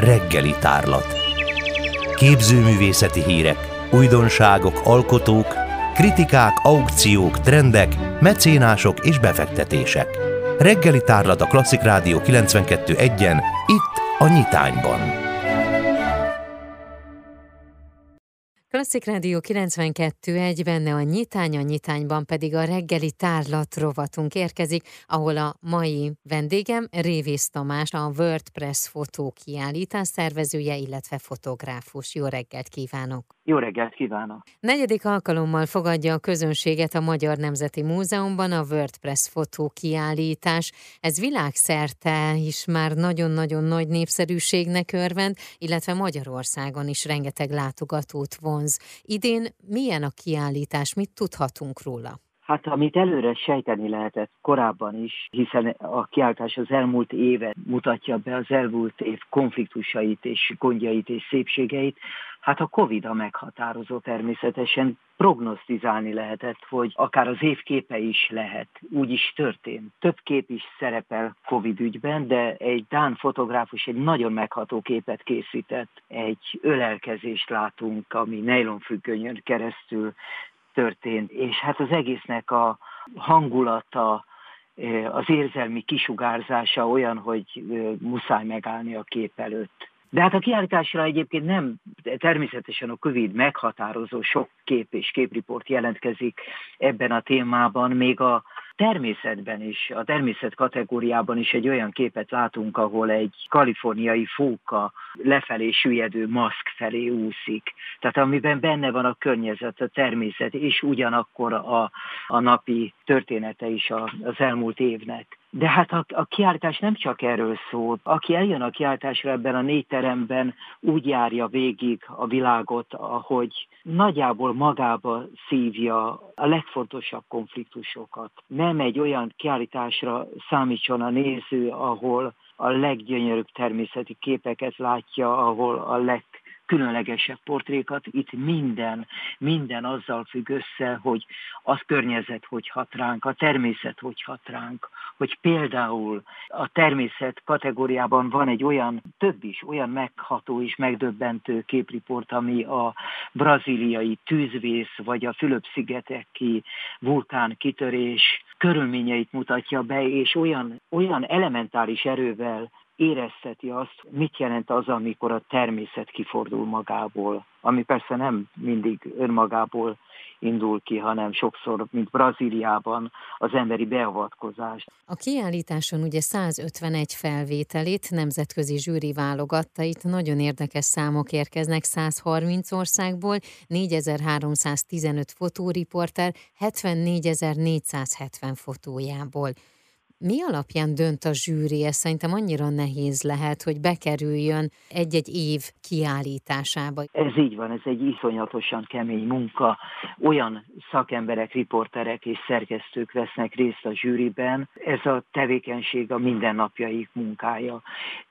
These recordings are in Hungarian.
reggeli tárlat. Képzőművészeti hírek, újdonságok, alkotók, kritikák, aukciók, trendek, mecénások és befektetések. Reggeli tárlat a Klasszik Rádió 92.1-en, itt a Nyitányban. Klasszik Rádió 92 egy benne a nyitány, a nyitányban pedig a reggeli tárlat rovatunk érkezik, ahol a mai vendégem Révész Tamás, a WordPress fotó kiállítás szervezője, illetve fotográfus. Jó reggelt kívánok! Jó reggelt kívánok! Negyedik alkalommal fogadja a közönséget a Magyar Nemzeti Múzeumban a WordPress fotó kiállítás. Ez világszerte is már nagyon-nagyon nagy népszerűségnek örvend, illetve Magyarországon is rengeteg látogatót vonz. Idén milyen a kiállítás, mit tudhatunk róla? Hát amit előre sejteni lehetett korábban is, hiszen a kiáltás az elmúlt éve mutatja be az elmúlt év konfliktusait és gondjait és szépségeit, hát a Covid a meghatározó természetesen prognosztizálni lehetett, hogy akár az év képe is lehet. Úgy is történt. Több kép is szerepel Covid ügyben, de egy Dán fotográfus egy nagyon megható képet készített. Egy ölelkezést látunk, ami nejlonfüggönyön keresztül történt, és hát az egésznek a hangulata, az érzelmi kisugárzása olyan, hogy muszáj megállni a kép előtt. De hát a kiállításra egyébként nem természetesen a Covid meghatározó sok kép és képriport jelentkezik ebben a témában, még a természetben is, a természet kategóriában is egy olyan képet látunk, ahol egy kaliforniai fóka lefelé süllyedő maszk felé úszik. Tehát amiben benne van a környezet, a természet, és ugyanakkor a, a napi története is az elmúlt évnek. De hát a, a kiállítás nem csak erről szól. Aki eljön a kiállításra ebben a négy teremben, úgy járja végig a világot, ahogy nagyjából magába szívja a legfontosabb konfliktusokat. Nem egy olyan kiállításra számítson a néző, ahol a leggyönyörűbb természeti képeket látja, ahol a leg különlegesebb portrékat. Itt minden, minden azzal függ össze, hogy az környezet hogy hat ránk, a természet hogy hat ránk, hogy például a természet kategóriában van egy olyan, több is, olyan megható és megdöbbentő képriport, ami a braziliai tűzvész vagy a Fülöp-szigeteki vulkán kitörés körülményeit mutatja be, és olyan, olyan elementáris erővel érezheti azt, mit jelent az, amikor a természet kifordul magából, ami persze nem mindig önmagából indul ki, hanem sokszor, mint Brazíliában, az emberi beavatkozás. A kiállításon ugye 151 felvételét nemzetközi zsűri válogatta, itt nagyon érdekes számok érkeznek 130 országból, 4315 fotóriporter, 74.470 fotójából. Mi alapján dönt a zsűri? Ez szerintem annyira nehéz lehet, hogy bekerüljön egy-egy év kiállításába. Ez így van, ez egy iszonyatosan kemény munka. Olyan szakemberek, riporterek és szerkesztők vesznek részt a zsűriben. Ez a tevékenység a mindennapjaik munkája.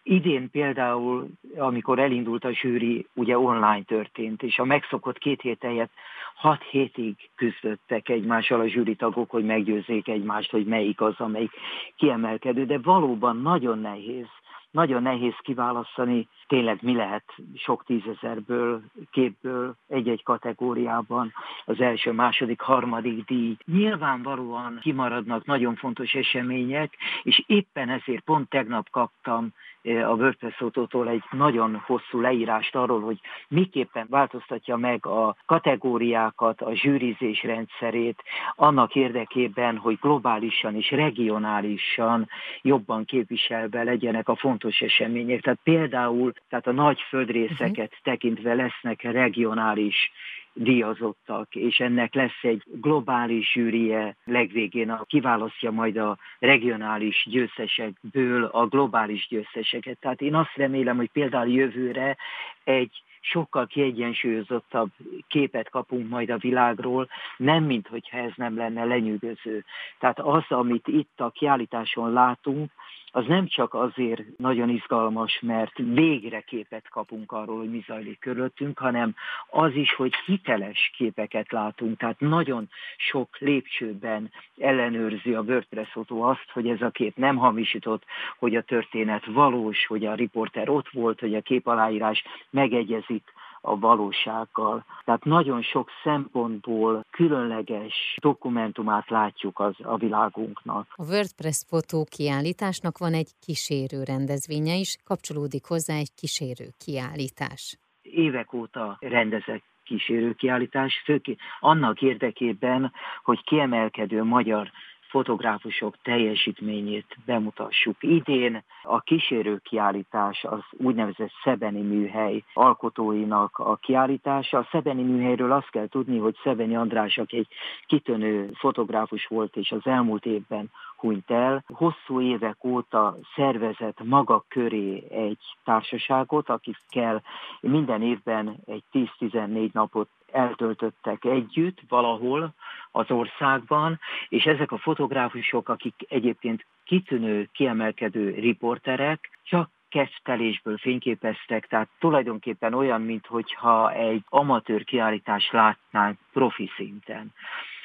Idén például, amikor elindult a zsűri, ugye online történt, és a megszokott két hét helyett hat hétig küzdöttek egymással a zsűritagok, hogy meggyőzzék egymást, hogy melyik az, amelyik kiemelkedő, de valóban nagyon nehéz nagyon nehéz kiválasztani, tényleg mi lehet sok tízezerből, képből, egy-egy kategóriában az első, második, harmadik díj. Nyilvánvalóan kimaradnak nagyon fontos események, és éppen ezért pont tegnap kaptam a WordPress autótól egy nagyon hosszú leírást arról, hogy miképpen változtatja meg a kategóriákat, a zsűrizés rendszerét annak érdekében, hogy globálisan és regionálisan jobban képviselve legyenek a fontos események. Tehát például tehát a nagy földrészeket uh-huh. tekintve lesznek regionális díjazottak, és ennek lesz egy globális zsűrie legvégén, a, kiválasztja majd a regionális győztesekből a globális győzteseket. Tehát én azt remélem, hogy például jövőre egy sokkal kiegyensúlyozottabb képet kapunk majd a világról, nem mint hogyha ez nem lenne lenyűgöző. Tehát az, amit itt a kiállításon látunk, az nem csak azért nagyon izgalmas, mert végre képet kapunk arról, hogy mi zajlik körülöttünk, hanem az is, hogy hiteles képeket látunk. Tehát nagyon sok lépcsőben ellenőrzi a WordPress fotó azt, hogy ez a kép nem hamisított, hogy a történet valós, hogy a riporter ott volt, hogy a képaláírás megegyezik a valósággal. Tehát nagyon sok szempontból különleges dokumentumát látjuk az, a világunknak. A WordPress fotó kiállításnak van egy kísérő rendezvénye is, kapcsolódik hozzá egy kísérő kiállítás. Évek óta rendezek kísérőkiállítás, főként annak érdekében, hogy kiemelkedő magyar fotográfusok teljesítményét bemutassuk. Idén a kísérő kiállítás az úgynevezett Szebeni műhely alkotóinak a kiállítása. A Szebeni műhelyről azt kell tudni, hogy Szebeni András, aki egy kitönő fotográfus volt, és az elmúlt évben hunyt el. Hosszú évek óta szervezett maga köré egy társaságot, akikkel minden évben egy 10-14 napot eltöltöttek együtt valahol az országban, és ezek a fotográfusok, akik egyébként kitűnő, kiemelkedő riporterek, csak kezdtelésből fényképeztek, tehát tulajdonképpen olyan, mintha egy amatőr kiállítást látnánk profi szinten.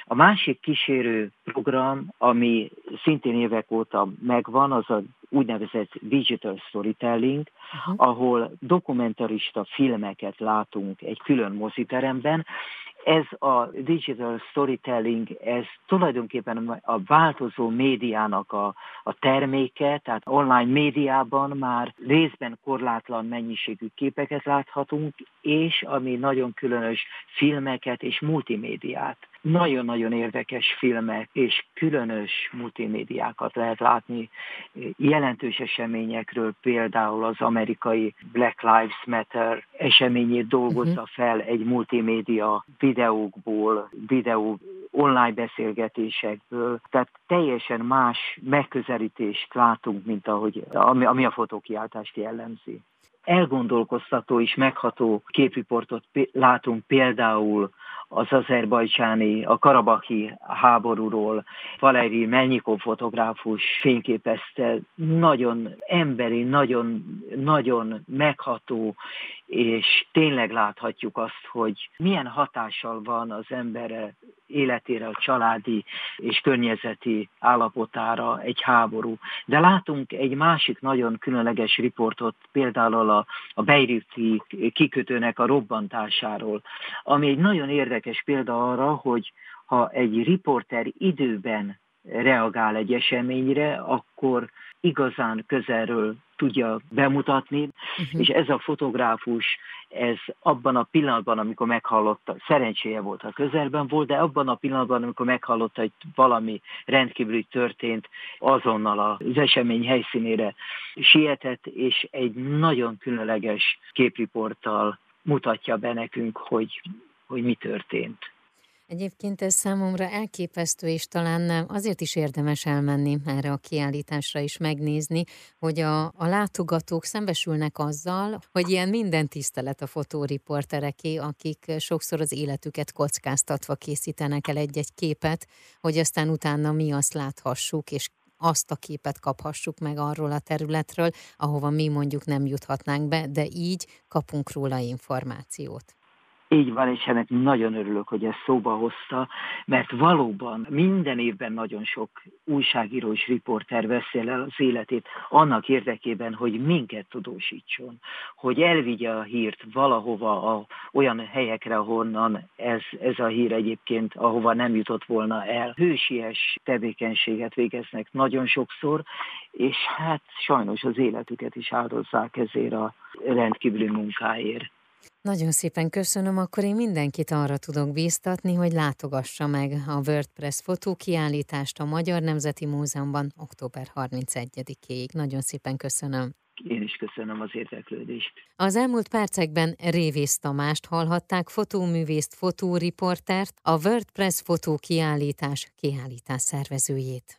A másik kísérő program, ami szintén évek óta megvan, az a úgynevezett digital storytelling, uh-huh. ahol dokumentarista filmeket látunk egy külön moziteremben, ez a digital storytelling, ez tulajdonképpen a változó médiának a, a terméke, tehát online médiában már részben korlátlan mennyiségű képeket láthatunk, és ami nagyon különös filmeket és multimédiát. Nagyon-nagyon érdekes filmek és különös multimédiákat lehet látni. Jelentős eseményekről, például az amerikai Black Lives Matter eseményét dolgozza uh-huh. fel egy multimédia videókból, videó online beszélgetésekből, tehát teljesen más megközelítést látunk, mint ahogy, ami, ami a fotókiáltást jellemzi. Elgondolkoztató és megható képriportot látunk például az azerbajcsáni, a karabaki háborúról. Valeri Melnyikov fotográfus fényképezte nagyon emberi, nagyon, nagyon megható, és tényleg láthatjuk azt, hogy milyen hatással van az embere életére, a családi és környezeti állapotára egy háború. De látunk egy másik nagyon különleges riportot, például a, a Beiruti kikötőnek a robbantásáról, ami egy nagyon érdekes példa arra, hogy ha egy riporter időben reagál egy eseményre, akkor igazán közelről tudja bemutatni, uh-huh. és ez a fotográfus, ez abban a pillanatban, amikor meghallotta, szerencséje volt, a közelben volt, de abban a pillanatban, amikor meghallotta, hogy valami rendkívüli történt, azonnal az esemény helyszínére sietett, és egy nagyon különleges képriporttal mutatja be nekünk, hogy, hogy mi történt. Egyébként ez számomra elképesztő, és talán azért is érdemes elmenni erre a kiállításra is megnézni, hogy a, a látogatók szembesülnek azzal, hogy ilyen minden tisztelet a fotóriportereké, akik sokszor az életüket kockáztatva készítenek el egy-egy képet, hogy aztán utána mi azt láthassuk, és azt a képet kaphassuk meg arról a területről, ahova mi mondjuk nem juthatnánk be, de így kapunk róla információt. Így van, és ennek nagyon örülök, hogy ezt szóba hozta, mert valóban minden évben nagyon sok újságíró és riporter veszél el az életét annak érdekében, hogy minket tudósítson, hogy elvigye a hírt valahova, a, olyan helyekre, ahonnan ez, ez a hír egyébként, ahova nem jutott volna el. Hősies tevékenységet végeznek nagyon sokszor, és hát sajnos az életüket is áldozzák ezért a rendkívüli munkáért. Nagyon szépen köszönöm, akkor én mindenkit arra tudok bíztatni, hogy látogassa meg a WordPress fotókiállítást a Magyar Nemzeti Múzeumban október 31-ig. Nagyon szépen köszönöm. Én is köszönöm az érdeklődést. Az elmúlt percekben Révész Tamást hallhatták, fotóművészt, fotóriportert, a WordPress fotókiállítás kiállítás szervezőjét.